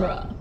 genre.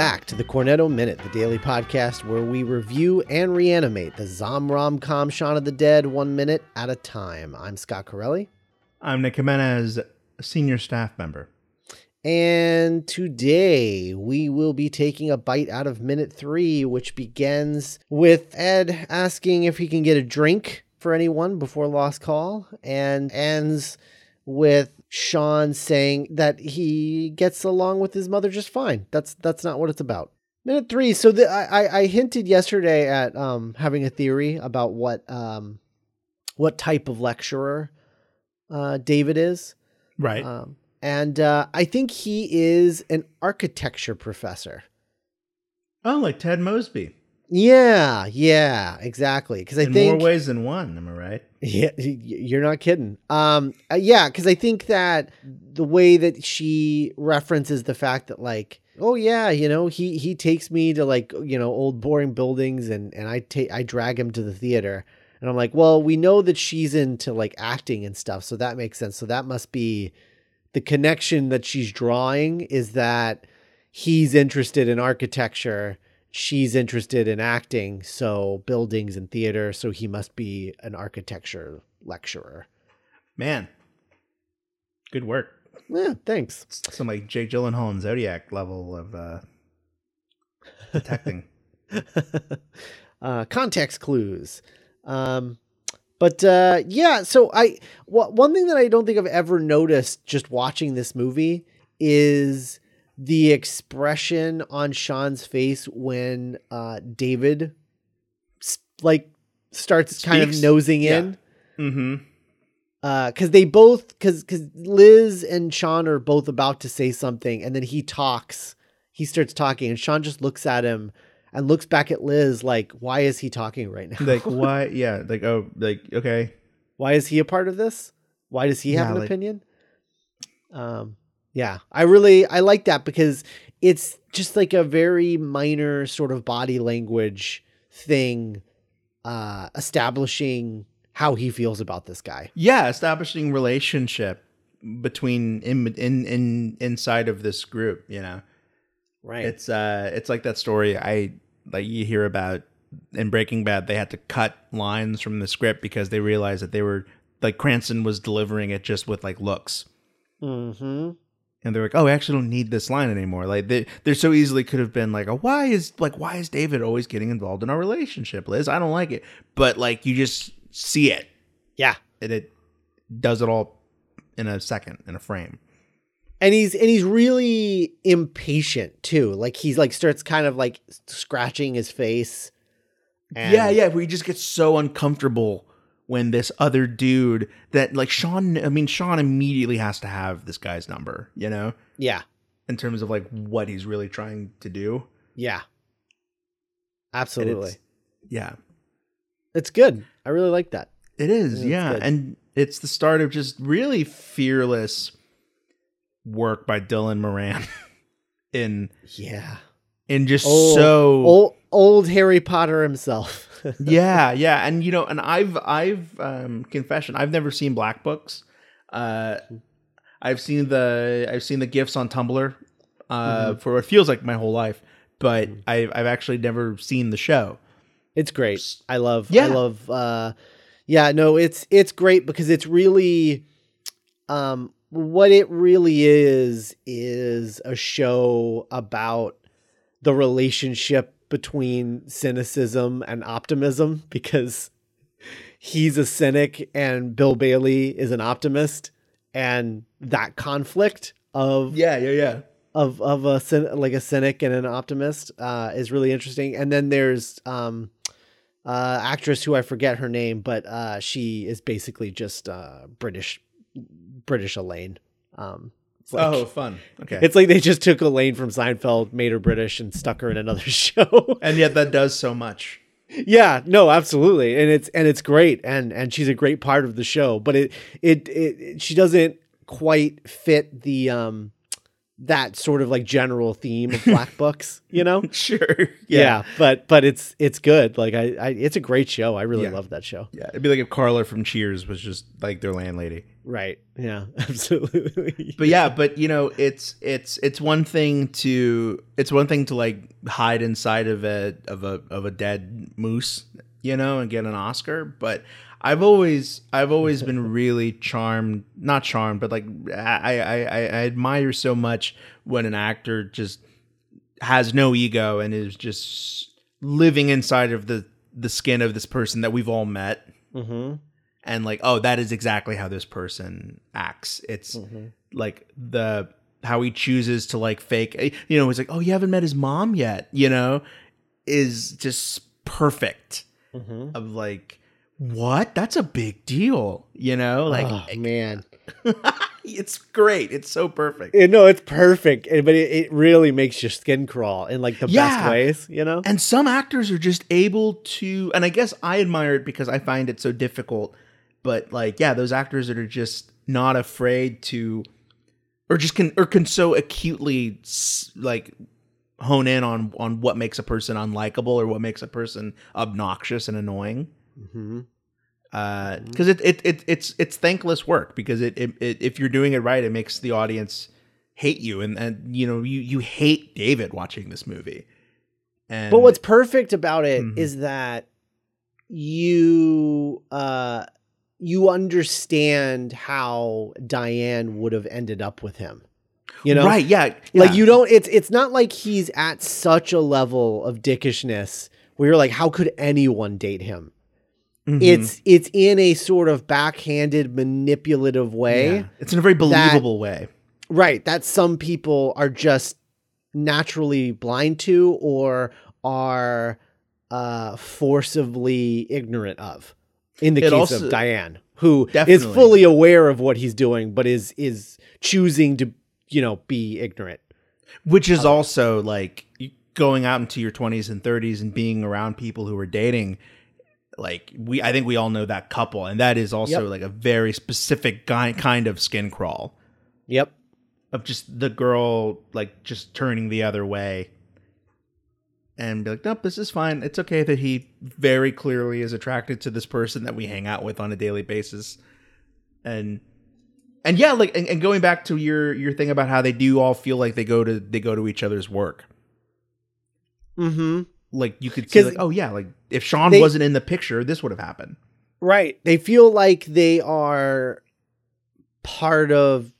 Back to the Cornetto Minute, the daily podcast where we review and reanimate the Zom Rom Com Shaun of the Dead one minute at a time. I'm Scott Corelli. I'm Nick Jimenez, senior staff member. And today we will be taking a bite out of minute three, which begins with Ed asking if he can get a drink for anyone before Lost Call and ends with Shaun saying that he gets along with his mother just fine. That's that's not what it's about. Minute three. So the, I I hinted yesterday at um having a theory about what um what type of lecturer uh David is. Right. Um, and uh, I think he is an architecture professor. oh, like Ted Mosby. Yeah, yeah, exactly. Because I In think more ways than one. Am I right? Yeah, you're not kidding. Um, uh, yeah, because I think that the way that she references the fact that like, oh yeah, you know, he he takes me to like you know old boring buildings and and I take I drag him to the theater, and I'm like, well, we know that she's into like acting and stuff, so that makes sense. So that must be the connection that she's drawing is that he's interested in architecture she's interested in acting, so buildings and theater, so he must be an architecture lecturer. Man. Good work. Yeah, thanks. Some like Jake Gyllenhaal and Zodiac level of uh, detecting. uh, context clues. Um, but uh, yeah, so I w- one thing that I don't think I've ever noticed just watching this movie is the expression on Shaun's face when uh, David like starts kind of nosing Yeah. in. mm-hmm. because they both because because Liz and Shaun are both about to say something, and then he talks. He starts talking, and Shaun just looks at him and looks back at Liz like, "Why is he talking right now? Like why? Yeah. Like oh, like okay. Why is he a part of this? Why does he have Yeah, an like- opinion?" Um, yeah, I really I like that because it's just like a very minor sort of body language thing, uh, establishing how he feels about this guy. Yeah, establishing relationship between in in in inside of this group. You know. Right. It's uh it's like that story I like you hear about in Breaking Bad they had to cut lines from the script because they realized that they were like Cranston was delivering it just with like looks. mm-hmm. And they're like, "Oh, we actually don't need this line anymore." Like they there so easily could have been like, "Oh, why is like why is David always getting involved in our relationship, Liz? I don't like it." But like you just see it Yeah. and it does it all in a second in a frame. and he's and he's really impatient too like he's like starts kind of like scratching his face yeah, yeah. We just get so uncomfortable when this other dude that like Shaun. I mean, Shaun immediately has to have this guy's number. You know, yeah in terms of like what he's really trying to do. yeah absolutely it's- yeah, it's, good i really like that it is. Yeah, good. and it's the start of just really fearless work by Dylan Moran in yeah in just so old harry potter himself. Yeah, yeah, and you know, and I've I've um confession, I've never seen Black Books. Uh I've seen the I've seen the gifs on Tumblr uh for what feels like my whole life, but I've I've actually never seen the show. it's great. I love i love uh yeah no it's it's great because it's really um what it really is is a show about the relationship between cynicism and optimism because he's a cynic and Bill Bailey is an optimist and that conflict of Yeah, yeah, yeah. of of a like a cynic and an optimist uh, is really interesting. And then there's um, uh, actress who I forget her name, but uh, she is basically just uh, British British Elaine. Um, like, oh, fun. Okay. it's like they just took Elaine from Seinfeld, made her British, and stuck her in another show. and yet that does so much. yeah, no, absolutely, and it's and it's great, and and she's a great part of the show. But it it, it, it she doesn't quite fit the um that sort of like general theme of black books, you know. Sure. yeah. but but it's it's good like I, I it's a great show i really Yeah. love that show Yeah. It'd be like if Carla from Cheers was just like their landlady. right yeah absolutely But yeah, but you know, it's it's it's one thing to it's one thing to like hide inside of a of a of a dead moose, you know, and get an Oscar. But I've always I've always been really charmed, not charmed, but like I I I, I admire so much when an actor just has no ego and is just living inside of the the skin of this person that we've all met mm-hmm. and like oh that is exactly how this person acts it's like the how he chooses to like fake eh, you know he's like oh you haven't met his mom yet you know is just perfect Mm-hmm. of like what? That's a big deal you know like oh man. it's great. It's so perfect. Eh, no it's perfect eh, but it, it really makes your skin crawl in like the best ways you know? And some actors are just able to, and I guess I admire it because I find it so difficult. But like, yeah, those actors that are just not afraid to, or just can, or can so acutely like hone in on on what makes a person unlikable or what makes a person obnoxious and annoying. Mm-hmm. Because it, it it it's it's thankless work because it, it, it if you're doing it right, it makes the audience hate you and and you know you you hate David watching this movie. And but what's perfect about it is Mhm. that you uh you understand how Dianne would have ended up with him you know right? Yeah, like yeah. you don't it's it's not like he's at such a level of dickishness where you're like how could anyone date him Mhm. it's it's in a sort of backhanded manipulative way Yeah. It's in a very believable way. right that some people are just naturally blind to or are uh forcibly ignorant of in the It case also- of Dianne who is Definitely. fully aware of what he's doing but is is choosing to you know be ignorant Which is also like going out into your 20s and 30s and being around people who are dating. Like we, I think we all know that couple, and that is also Yep. like a very specific guy, kind of skin crawl yep of just the girl like just turning the other way and be like, nope, this is fine. It's okay that he very clearly is attracted to this person that we hang out with on a daily basis. And and yeah, like and, and going back to your your thing about how they do all feel like they go to they go to each other's work. mm-hmm Like you could see like, oh yeah, like if Shaun they- wasn't in the picture, this would have happened. Right. They feel like they are part of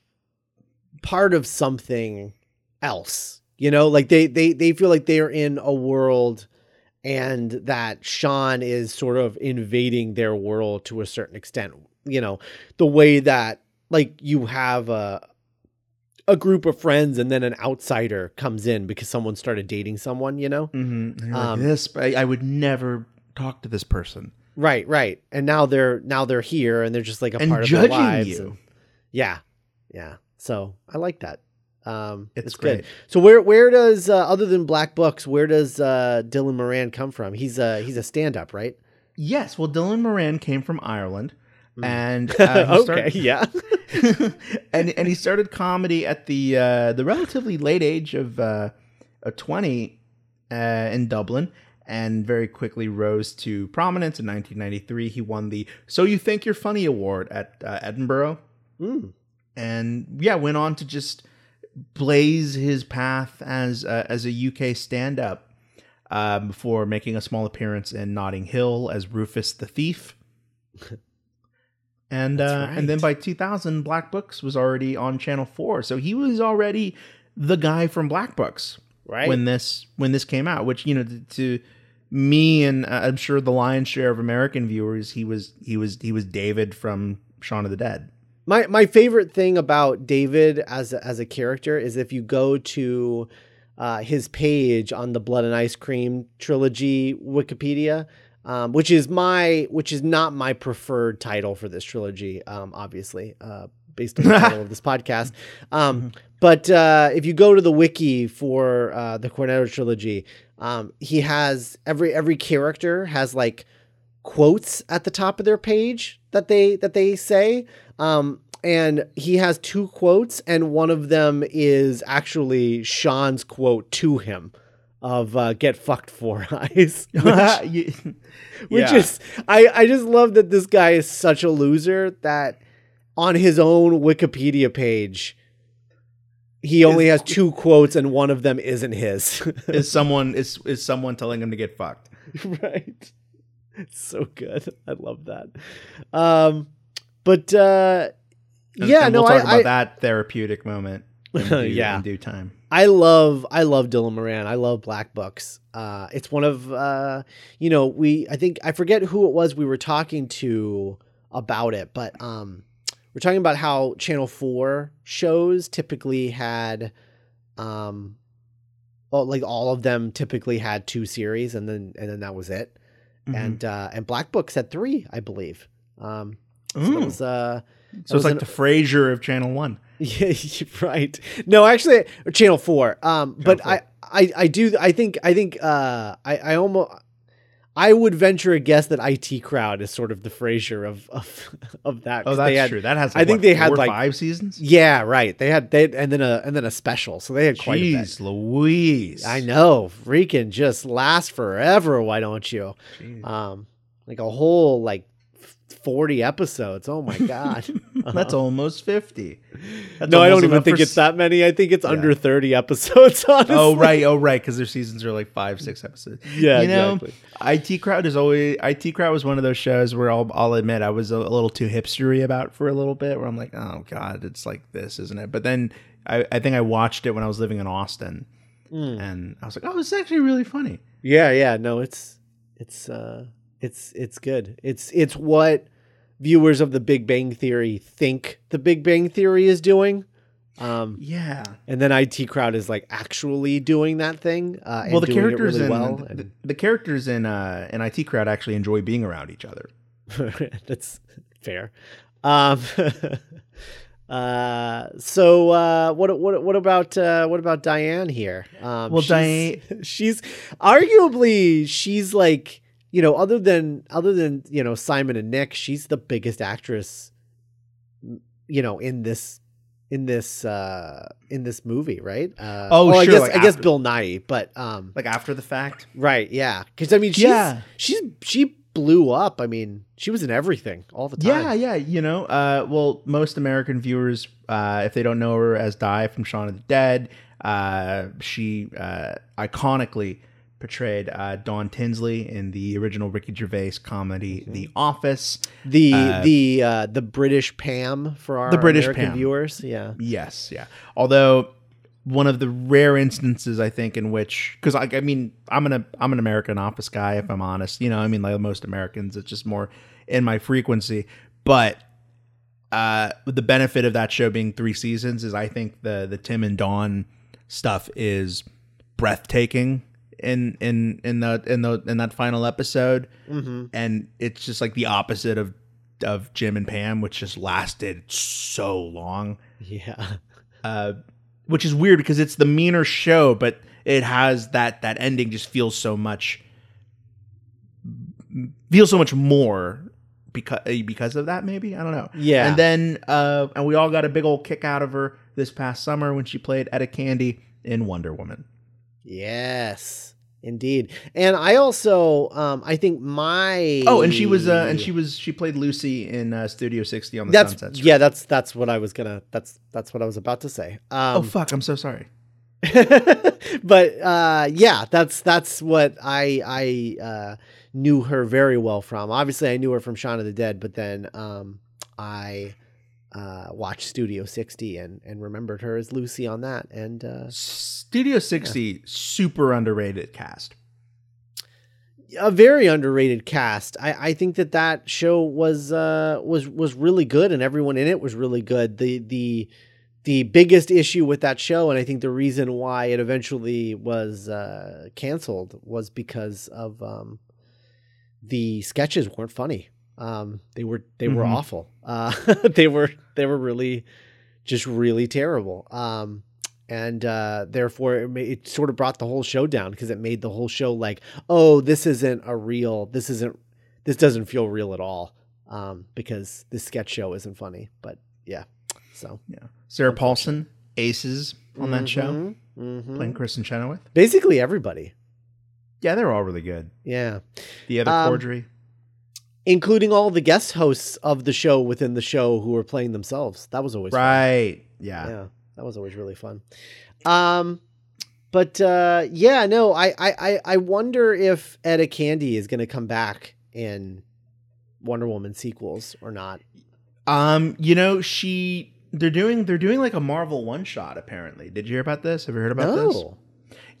part of something else. You know, like they they they feel like they're in a world and that Shaun is sort of invading their world to a certain extent. You know, the way that like you have a a group of friends and then an outsider comes in because someone started dating someone, you know? Mm-hmm. Um, this, I, I would never talk to this person. Right, right. And now they're now they're here and they're just like a And part of their lives. you. and- yeah. Yeah. So I like that. Um It's it's, great. good. So where where does uh, other than Black Books, where does uh Dylan Moran come from? He's a he's a stand up, right? Yes, well, Dylan Moran came from Ireland. And uh, he okay, started- yeah. and and he started comedy at the uh, the relatively late age of uh, twenty uh, in Dublin, and very quickly rose to prominence. In 1993, he won the "So You Think You're Funny" award at uh, Edinburgh, Mm. and yeah, went on to just blaze his path as uh, as a UK stand up. Uh, before making a small appearance in Notting Hill as Rufus the Thief, and uh, and then by 2000, Black Books was already on Channel Four, so he was already the guy from Black Books Right. when this when this came out. Which you know to, to me and uh, I'm sure the lion's share of American viewers, he was he was he was David from Shaun of the Dead. My my favorite thing about David as a, as a character is if you go to uh, his page on the Blood and Ice Cream trilogy Wikipedia, um, which is my which is not my preferred title for this trilogy, um, obviously, uh, based on the title of this podcast. Um, but uh, if you go to the wiki for uh, the Cornetto trilogy, um, he has every every character has like quotes at the top of their page that they that they say. Um, and he has two quotes, and one of them is actually Shaun's quote to him of uh, "Get fucked four eyes," which, which is I I just love that this guy is such a loser that on his own Wikipedia page he only has two quotes and one of them isn't his. is someone is is someone telling him to get fucked. right. It's so good. I love that. Um but uh And- yeah, and no, we'll talk I, about I, that therapeutic moment. In due, Yeah. in due time. I love I love Dylan Moran. I love Black Books. Uh it's one of uh you know, we I think I forget who it was we were talking to about it, but um we're talking about how Channel 4 shows typically had um well, like all of them typically had two series and then and then that was it. Mhm. And uh and Black Books had 3, I believe. Um so Mm. was uh so it's like an- the Frasier of Channel One. yeah, right. No, actually, Channel Four. Um, but Channel I, I, I do. I think. I think. Uh, I, I almost. I would venture a guess that IT Crowd is sort of the Frasier of of of that. Oh, that's had, true. That has. I think what, they had, like- five seasons. Yeah, right. They had they and then a and then a special, so they had quite. Jeez, Louise. I know, freaking just last forever. Why don't you? Jeez. Um, like a whole like forty episodes. Oh my god. That's almost fifty. That's no, I don't even think it's s- that many. I think it's Yeah. under 30 episodes, honestly. Oh right, oh right, because their seasons are like five, six episodes. Yeah, you know, exactly. IT Crowd is always IT Crowd was one of those shows where I'll, I'll admit I was a, little too hipstery about for a little bit. Where I'm like, oh god, it's like this, isn't it? But then I, I think I watched it when I was living in Austin, Mm. and I was like, oh, it's actually really funny. Yeah, yeah. No, it's it's uh it's it's good. It's it's what viewers of the Big Bang Theory think the Big Bang Theory is doing. Um Yeah. and then IT Crowd is like actually doing that thing. Uh, and Well, the characters really in well. the, the characters in uh in IT Crowd actually enjoy being around each other. that's fair. Um Uh, so uh, what what what about uh, what about Dianne here? Um, Well, she's- Dianne- she's arguably she's like you know other than other than you know Simon and Nick, she's the biggest actress, you know in this in this uh in this movie, right? Uh, Oh, well, I sure, guess like I guess Bill Nighy, but um, Like after the fact. right, yeah, because I mean she's Yeah. she's she blew up. I mean she was in everything all the time. Yeah, yeah, you know, uh, well, most American viewers, uh, if they don't know her as Di from Shaun of the Dead, uh, she uh, iconically portrayed uh, Dawn Tinsley in the original Ricky Gervais comedy Mm-hmm. The Office. the Uh, the uh the British Pam for our The British American Pam. viewers. Yeah. Yes, yeah. Although one of the rare instances I think in which, because I, I mean, I'm an I'm an American Office guy if I'm honest. You know, I mean, like most Americans, it's just more in my frequency. But uh, the benefit of that show being three seasons is I think the the Tim and Dawn stuff is breathtaking in in in the in the in that final episode, Mm-hmm. and it's just like the opposite of of Jim and Pam, which just lasted so long Yeah. uh, which is weird because it's the meaner show, but it has that that ending just feels so much feels so much more because because of that. Maybe I don't know. Yeah. And then uh, and we all got a big old kick out of her this past summer when she played Etta Candy in Wonder Woman. Yes. Indeed. And I also um I think my Oh, and she was uh, and she was she played Lucy in uh, Studio 60 on the that's Sunset Strip. yeah, that's that's what I was gonna that's that's what I was about to say. Oh Um fuck! I'm so sorry. but uh yeah, that's that's what I I uh knew her very well from. Obviously I knew her from Shaun of the Dead, but then um I uh watched Studio 60 and and remembered her as Lucy on that and uh Studio 60 super underrated cast. a very underrated cast. I, I think that that show was uh, was was really good, and everyone in it was really good. The the the biggest issue with that show, and I think the reason why it eventually was uh, canceled, was because of um, the sketches weren't funny. Um, they were they were Mhm. awful. Uh, they were they were really just really terrible. Um, and uh, therefore it, it sort of brought the whole show down because it made the whole show like, oh, this isn't a real. This isn't. This doesn't feel real at all. Um, because this sketch show isn't funny. But yeah, so Yeah. Sarah Paulson, Aces on that show, Mhm, mhm. playing Kristin Chenoweth. basically everybody. Yeah, they're all really good. Yeah. The other Um, Corddry. Including all the guest hosts of the show within the show who were playing themselves. That was always fun. Right. Yeah. Yeah, that was always really fun. Um, but uh, yeah, no, I, I, I, wonder if Etta Candy is going to come back in Wonder Woman sequels or not. Um, you know, she they're doing they're doing like a Marvel one shot apparently. Did you hear about this? Have you heard about this?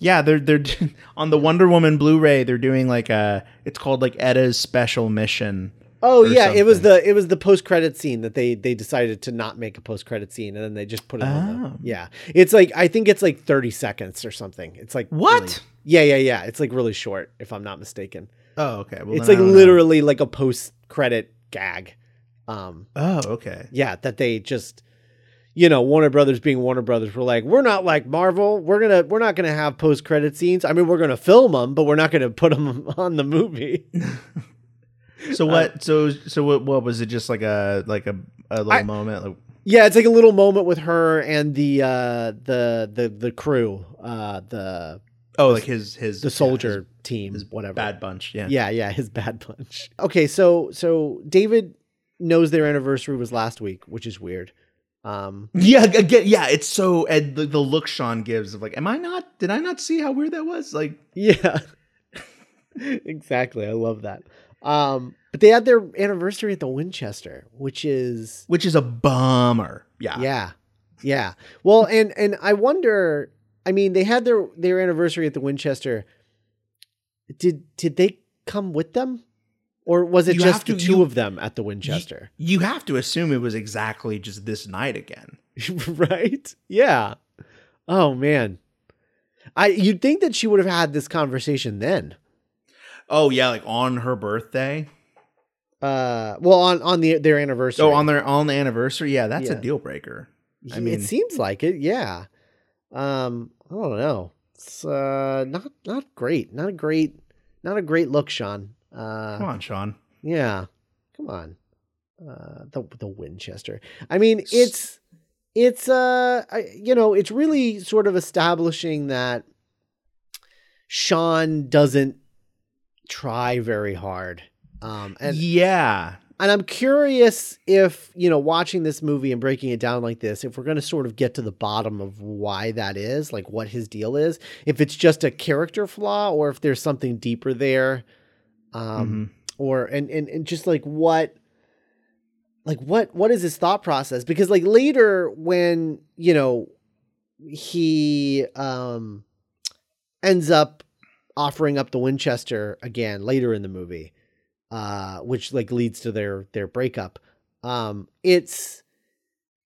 Yeah, they're they're on the Wonder Woman Blu-ray. They're doing like a it's called like Etta's special mission. oh yeah, it was the it was the post credit scene that they they decided to not make a post credit scene and then they just put it on. Oh. The, yeah, it's like I think it's like thirty seconds or something. It's like What? really- yeah, yeah, yeah. It's like really short, if I'm not mistaken. Oh, okay. Well, it's like don't know. literally like a post credit gag. Um, Oh, okay. yeah, that they just, you know, Warner Brothers being Warner Brothers, we're like, we're not like Marvel. We're gonna, we're not gonna have post credit scenes. I mean, we're gonna film them, but we're not gonna put them on the movie. So what? so so what? What was it? Just like a like a a little I- moment. Like, yeah, it's like a little moment with her and the, uh, the, the, the crew, uh, the, oh, like his his the soldier team, his whatever. bad bunch. Yeah. Yeah, yeah, his bad bunch. Okay, so so David knows their anniversary was last week, which is weird. Um, Yeah, again, yeah, it's so and the, the look Shaun gives of like, am I not? Did I not see how weird that was? Like, Yeah. exactly. I love that. Um, but they had their anniversary at the Winchester, which is which is a bummer. Yeah, yeah. Yeah. Well, and and I wonder, I mean, they had their their anniversary at the Winchester. Did did they come with them? Or was it You just to- the two you- of them at the Winchester? You have to assume it was exactly just this night again. right? Yeah. Oh man. I you'd think that she would have had this conversation then. Oh yeah, like on her birthday. Uh well on on the their anniversary. Oh, on their on the anniversary. Yeah, that's Yeah. a deal breaker. I I mean- it seems like it, yeah. Um, I don't know. It's uh not not great. Not a great not a great look, Shaun. Uh Come on, Shaun. yeah. Come on. Uh the the Winchester. I mean, it's it's uh I, you know, it's really sort of establishing that Shaun doesn't try very hard. Um and yeah, and I'm curious if, you know, watching this movie and breaking it down like this, if we're going to sort of get to the bottom of why that is, like what his deal is, if it's just a character flaw or if there's something deeper there. Um, or, and, and, and just like what, like what, what is his thought process? Because like later when, you know, he, um, ends up offering up the Winchester again later in the movie uh, which like leads to their their breakup. Um, it's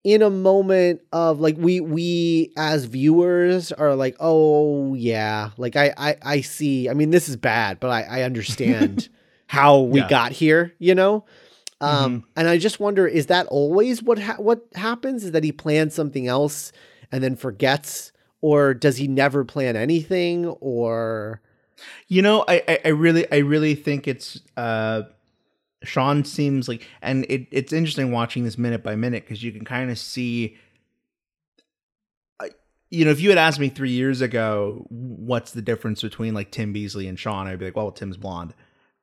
in a moment of like we we as viewers are like, oh yeah, like I I I see. I mean, this is bad, but I I understand how we Yeah. got here. You know. Um, and I just wonder, is that always what ha- what happens? Is that he plans something else and then forgets, or does he never plan anything? Or You know, I, I, I really, I really think it's uh, Shaun seems like, and it, it's interesting watching this minute by minute because you can kind of see. You know, if you had asked me three years ago, what's the difference between like Tim Bisley and Shaun, I'd be like, well, Tim's blonde.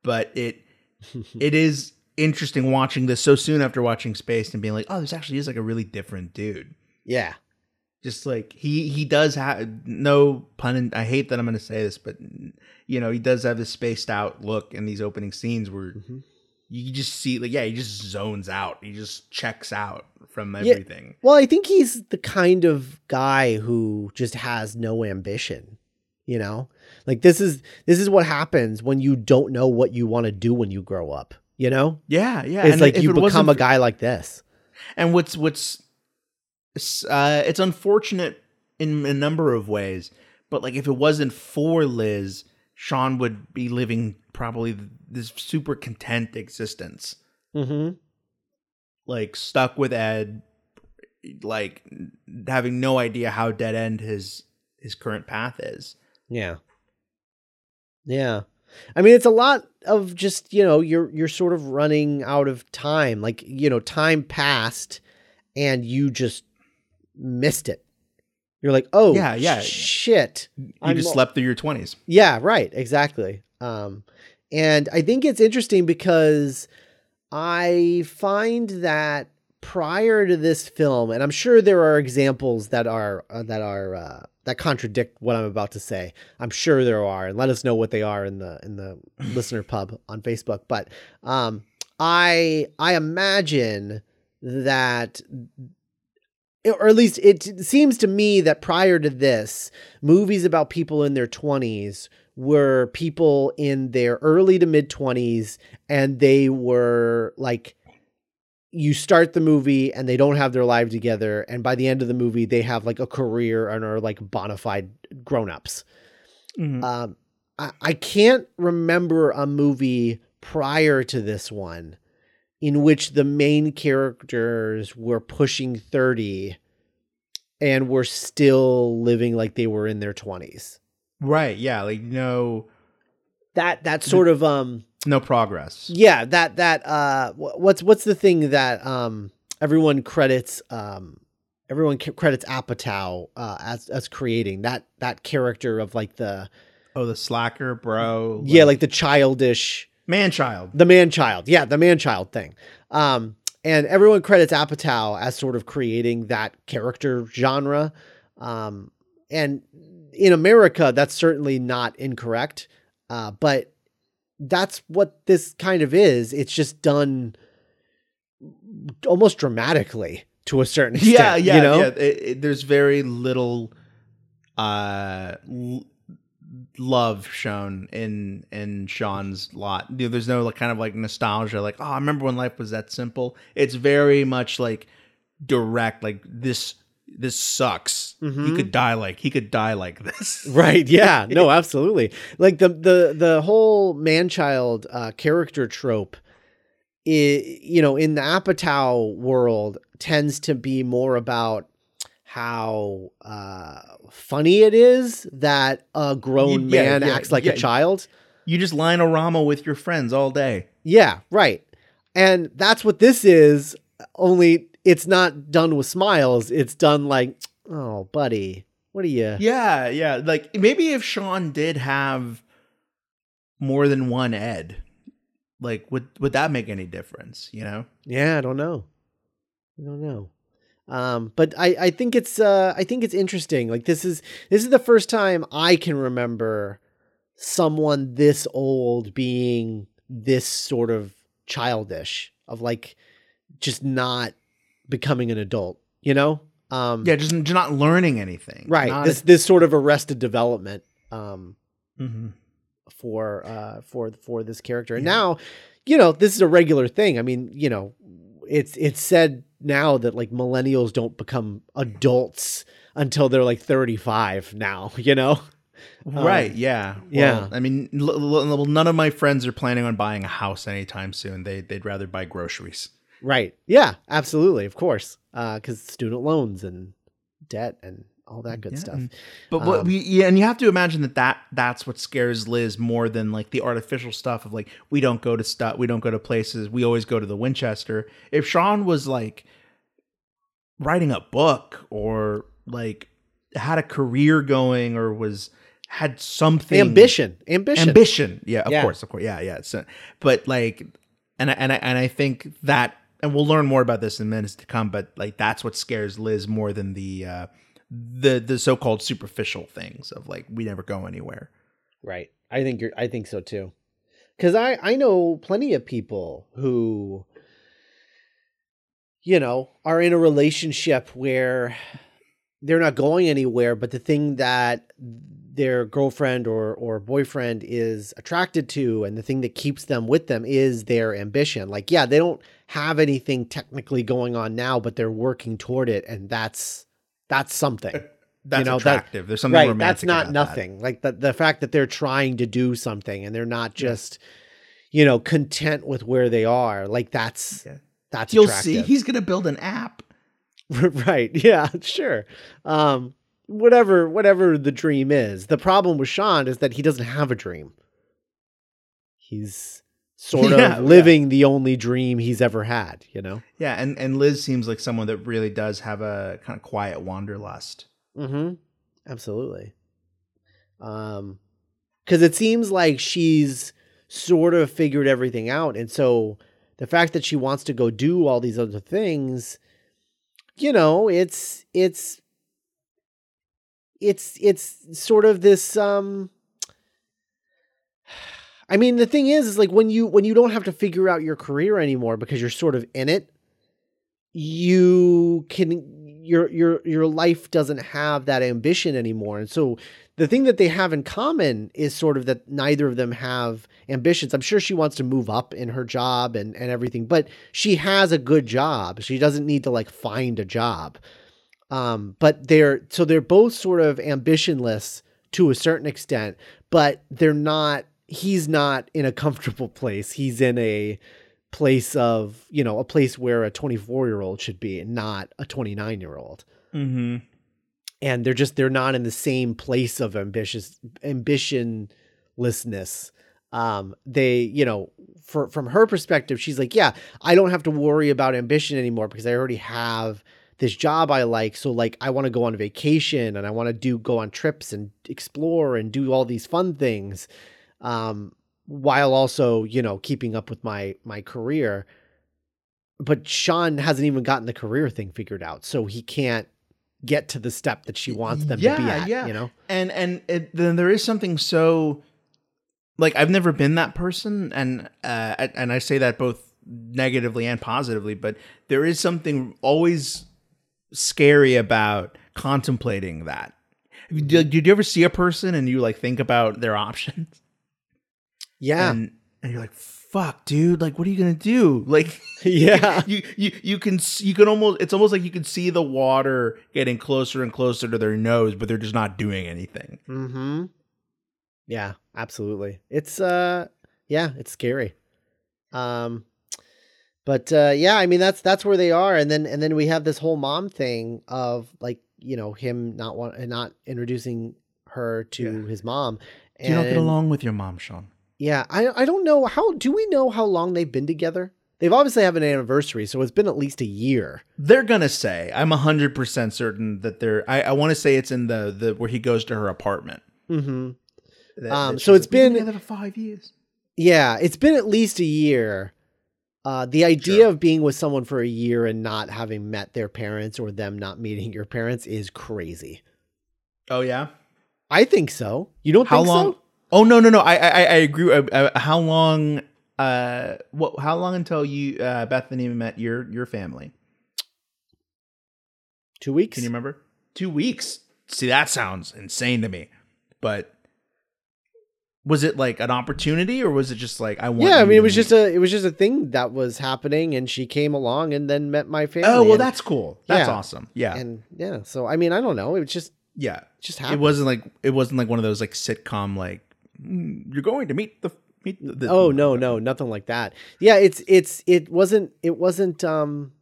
But it, it is interesting watching this so soon after watching Space and being like, oh, this actually is like a really different dude. yeah, just like he he does have no pun in, i hate that i'm going to say this but you know he does have this spaced out look in these opening scenes where Mhm. You just see like yeah he just zones out he just checks out from Yeah. everything Well, I think he's the kind of guy who just has no ambition, you know? Like this is this is what happens when you don't know what you want to do when you grow up, you know? yeah yeah it's and like you it become a guy like this. and what's what's uh it's unfortunate in a number of ways but like if it wasn't for liz Shaun would be living probably this super content existence, Mm-hmm. like stuck with Ed, like having no idea how dead end his his current path is. Yeah. Yeah. I mean, it's a lot of just, you know, you're you're sort of running out of time. Like, you know, time passed and you just missed it. You're like, oh Yeah, yeah. shit. You I'm just slept through your twenties. Yeah, right. Exactly. Um, and I think it's interesting because I find that prior to this film, and I'm sure there are examples that are uh, that are uh, that contradict what I'm about to say. I'm sure there are, and let us know what they are in the in the listener pub on Facebook. But um, I I imagine that or at least it seems to me that prior to this, movies about people in their 20s were people in their early to mid 20s and they were like you start the movie and they don't have their life together and by the end of the movie they have like a career and are like bona fide grown-ups. Mm-hmm. Um, I, I can't remember a movie prior to this one in which the main characters were pushing 30 and were still living like they were in their 20s. Right. Yeah. Like no That that sort of um no progress. yeah, that that uh what's what's the thing that um everyone credits um everyone credits Apatow uh as as creating that that character of like the Oh, the slacker, bro. yeah, like the childish man child. The man child. Yeah, the man child thing. Um, and everyone credits Apatow as sort of creating that character genre. Um, and in America, that's certainly not incorrect. Uh, but that's what this kind of is. It's just done almost dramatically to a certain extent. Yeah, yeah, you know? yeah. It, it- there's very little uh l- love shown in in Shaun's lot. You know, there's no like kind of like nostalgia like, "Oh, I remember when life was that simple." It's very much like direct like this this sucks. He Mhm. could die like he could die like this. Right. Yeah. No, absolutely. Like the the the whole man child uh, character trope, i you know, in the Apatow world, tends to be more about how uh, funny it is that a grown Yeah, man yeah, acts like yeah. a child. You just line-o-rama with your friends all day. Yeah. Right. And that's what this is. Only it's not done with smiles. It's done like, oh, buddy, what are you? Yeah, yeah. Like maybe if Shaun did have more than one Ed, like would would that make any difference? You know? Yeah, I don't know. I don't know. Um, but I, I think it's uh, I think it's interesting. Like this is this is the first time I can remember someone this old being this sort of childish of like just not becoming an adult, you know? Um, Yeah, just, just not learning anything. right. Not This this sort of arrested development um, Mhm. for uh for for this character. And Yeah. now, you know, this is a regular thing. I mean, you know, it's it's said now that like millennials don't become adults until they're like 35 now, you know? Right. Yeah. Well, yeah. I mean, l- l- none of my friends are planning on buying a house anytime soon. They they'd rather buy groceries. Right. Yeah, absolutely, of course. Uh cuz student loans and debt and all that good Yeah, stuff. But what Um, we yeah, and you have to imagine that, that that's what scares Liz more than like the artificial stuff of like we don't go to stuff, we don't go to places, we always go to the Winchester. If Shaun was like writing a book or like had a career going or was had something Ambition. Ambition. ambition, yeah, of Yeah. course, of course, yeah, yeah. So, but like, and I, and I, and I think that, and we'll learn more about this in minutes to come. But like, that's what scares Liz more than the uh, the the so called superficial things of like we never go anywhere. Right. I think you're I think so too. Cuz I I know plenty of people who you know, are in a relationship where they're not going anywhere, but the thing that their girlfriend or or boyfriend is attracted to and the thing that keeps them with them is their ambition. Like yeah, they don't have anything technically going on now, but they're working toward it and that's that's something. That's you know, that- attractive. There's something right romantic. that's not about nothing like the, the fact that they're trying to do something and they're not just you know content with where they are like that's Yeah. that's You'll attractive. see. He's gonna build an app. right yeah sure um whatever whatever the dream is the problem with Shaun is that he doesn't have a dream he's sort Yeah, yeah. of living the only dream he's ever had you know Yeah, and and Liz seems like someone that really does have a kind of quiet wanderlust. Mm-hmm. Absolutely. Um, because it seems like she's sort of figured everything out, and so the fact that she wants to go do all these other things, you know, it's it's it's it's sort of this um I mean the thing is is like when you when you don't have to figure out your career anymore because you're sort of in it you can your your your life doesn't have that ambition anymore. And so the thing that they have in common is sort of that neither of them have ambitions. I'm sure she wants to move up in her job and and everything but she has a good job. She doesn't need to like find a job. Um but they're so they're both sort of ambitionless to a certain extent but they're not he's not in a comfortable place. He's in a place of you know a place where a 24 year old should be and not a 29 year old Mm-hmm. and they're just they're not in the same place of ambitious ambitionlessness. Um they you know for from her perspective she's like yeah i don't have to worry about ambition anymore because i already have this job i like. So like i want to go on vacation and i want to do go on trips and explore and do all these fun things um while also you know keeping up with my my career but Shaun hasn't even gotten the career thing figured out so he can't get to the step that she wants them to be at yeah. you know And and it, then there is something so like I've never been that person, and uh, and I say that both negatively and positively, but there is something always scary about contemplating that. Did, did you ever see a person and you like think about their options? Yeah. And, and you're like fuck dude like what are you gonna do? Like yeah. you you you can you can almost it's almost like you can see the water getting closer and closer to their nose but they're just not doing anything. Mm-hmm. Yeah absolutely. It's uh yeah it's scary. Um but uh yeah i mean that's that's where they are and then and then we have this whole mom thing of like you know him not want and not introducing her to Yeah. his mom. Do you not get along with your mom Shaun Yeah, I I don't know how do we know how long they've been together? They've obviously have an anniversary, so it's been at least a year. they're gonna say i'm 100% certain that they're i, I want to say it's in the the where he goes to her apartment Mm-hmm. That- Um, that so it's like, "We've been- together for five years Yeah, it's been at least a year. Uh, the idea Sure. of being with someone for a year and not having met their parents or them not meeting your parents is crazy. oh yeah I think so. You don't how think long so? Oh no no no i i, I agree uh, uh, how long uh what how long until you uh bethany met your your family Two weeks. Can you remember? Two weeks. See, that sounds insane to me. But was it like an opportunity, or was it just like I want? yeah, I mean, it was meet- just a it was just a thing that was happening, and she came along and then met my family. Oh well, and- that's cool. That's Yeah. awesome. Yeah, and yeah. So I mean, I don't know. It was just yeah. just happened. It wasn't like it wasn't like one of those like sitcom like "Mm, you're going to meet the meet the. oh no no nothing like that yeah it's it's it wasn't it wasn't um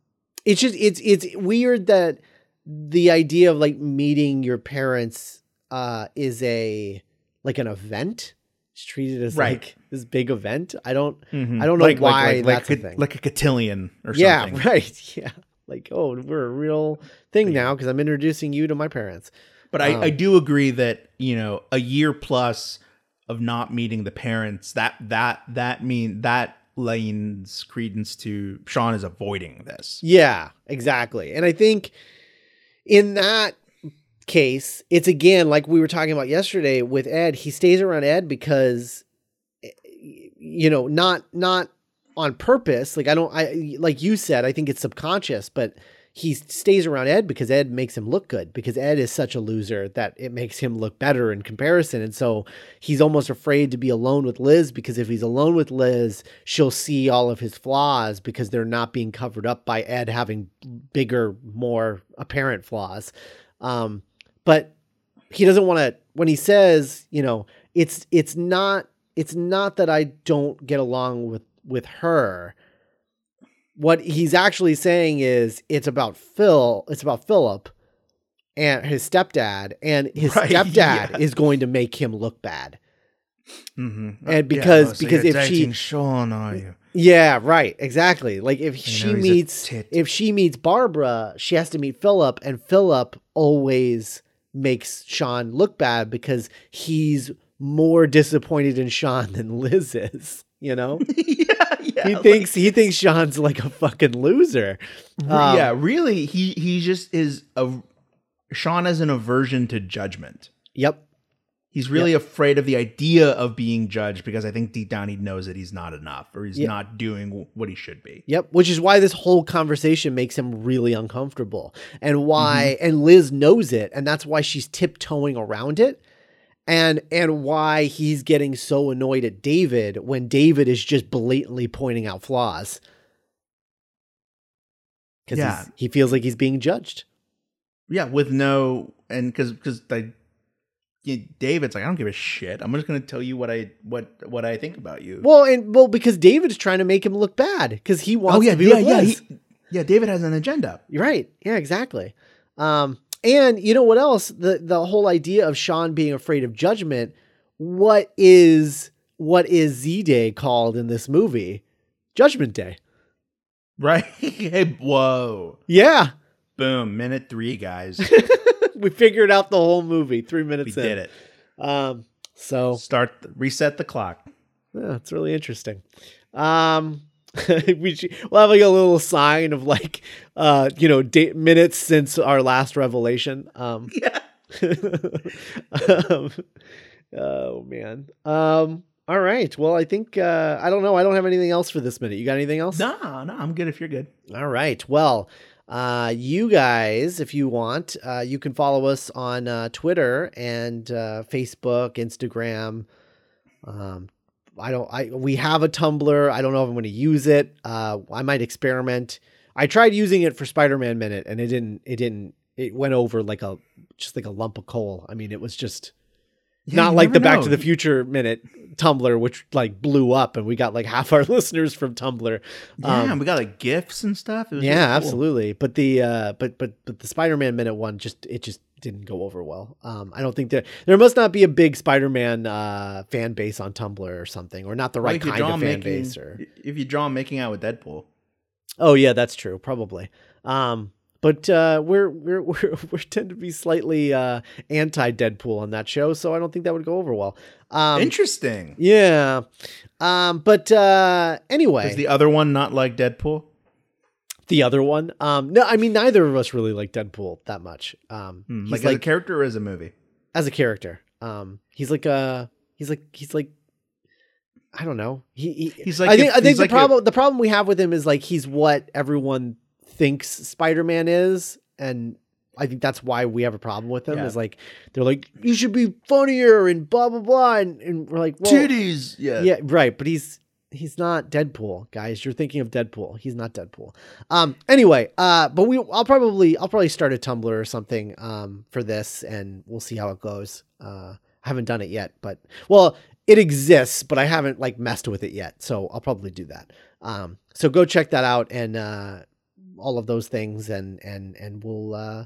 it's just it's it's weird that the idea of like meeting your parents uh is a like an event it's treated as Right. like this big event i don't Mhm. I don't know like, why like, like, that's a like, thing. like a cotillion or yeah something. right yeah like oh we're a real thing now because i'm introducing you to my parents But I, Um, I do agree that you know a year plus of not meeting the parents that that that mean that lends credence to Shaun is avoiding this. Yeah, exactly. And I think in that case, it's again like we were talking about yesterday with Ed. He stays around Ed because eh, you know, not not on purpose. Like I don't I like you said, I think it's subconscious, but he stays around Ed because Ed makes him look good because Ed is such a loser that it makes him look better in comparison. And so he's almost afraid to be alone with Liz because if he's alone with Liz, she'll see all of his flaws because they're not being covered up by Ed having bigger, more apparent flaws. Um, but he doesn't want to when he says, you know, it's it's not it's not that I don't get along with with her. What he's actually saying is it's about Phil, it's about Philip and his stepdad and his Right, stepdad yeah. is going to make him look bad. Mm-hmm. And because- because if she- Shaun, are you? Yeah, right. Exactly. Like if she know meets if she meets Barbara, she has to meet Philip and Philip always makes Shaun look bad because he's more disappointed in Shaun than Liz is, you know? yeah, yeah. he like- thinks he thinks Shaun's like a fucking loser. Um, yeah, really. He he just is a Shaun has an aversion to judgment. Yep. He's really afraid of the idea of being judged because I think deep down he knows that he's not enough or he's Yeah. not doing what he should be. Yep, which is why this whole conversation makes him really uncomfortable. And why Mm-hmm. and Liz knows it and that's why she's tiptoeing around it. And and why he's getting so annoyed at David when David is just blatantly pointing out flaws. Cuz Yeah. he feels like he's being judged. Yeah, with no and because because like you- David's like I don't give a shit. I'm just gonna tell you what I what what I think about you. Well, and well because David's trying to make him look bad cuz he wants oh yeah, to be yeah, yeah. He- yeah, David has an agenda. You're right. Yeah, exactly. Um, and you know what else? The the whole idea of Shaun being afraid of judgment. What is what is Z Day called in this movie? Judgment Day. Right? hey, whoa. Yeah, Boom. Minute three, guys. we figured out the whole movie. Three minutes we in. did it. Um, so Start reset the clock. yeah, it's really interesting. Um, we should, we'll have like a little sign of like uh you know date minutes since our last revelation. Um, Yeah. um, oh man. Um. All right. Well, I think uh, I don't know. I don't have anything else for this minute. You got anything else? No, no, I'm good if you're good. All right. Well, uh, you guys, if you want, uh, you can follow us on uh, Twitter and uh, Facebook, Instagram. Um, I don't. I we have a Tumblr. I don't know if I'm going to use it. Uh, I might experiment. I tried using it for Spider-Man Minute, and it didn't. It didn't. It went over like a just like a lump of coal. I mean, it was just Yeah, not like the never Back to the Future Minute Tumblr, which like blew up, and we got like half our listeners from Tumblr. Yeah, Um, we got like gifts and stuff. It was yeah, really cool. absolutely. But the uh, but but but the Spider-Man minute one just it just didn't go over well. Um, I don't think that there must not be a big Spider-Man uh fan base on Tumblr or something, or not the Well, right kind of fan making- base. Or if you draw him making out with Deadpool. oh yeah, that's true, probably. Um, but uh, we're we're we're we tend to be slightly uh anti Deadpool on that show, so I don't think that would go over well. Um, Interesting. yeah. Um, but uh, anyway, Is the other one not like Deadpool? The other one, um, no, I mean neither of us really like Deadpool that much. Um, Hmm, he's like, like as a character or as a movie? as a character. Um, he's like a he's like he's like I don't know. He, he He's like I think if- I think the like a- problem the problem we have with him is like he's what everyone thinks Spider Man is, and I think that's why we have a problem with him. Yeah. Is like they're like you should be funnier and blah blah blah, and, and we're like well, Titties. Yeah. yeah, right. But he's he's not Deadpool, guys. You're thinking of Deadpool. He's not Deadpool. Um. Anyway, uh, but we I'll probably I'll probably start a Tumblr or something um for this, and we'll see how it goes. Uh, I haven't done it yet, but well, it exists, but I haven't like messed with it yet, so I'll probably do that. Um. So go check that out and uh, all of those things, and and and we'll uh.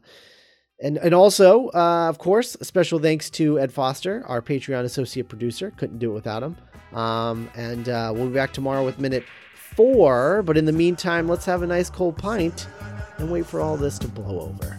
And, and also, uh, of course, special thanks to Ed Foster, our Patreon associate producer. Couldn't do it without him. Um, and uh, we'll be back tomorrow with minute four. But in the meantime, let's have a nice cold pint and wait for all this to blow over.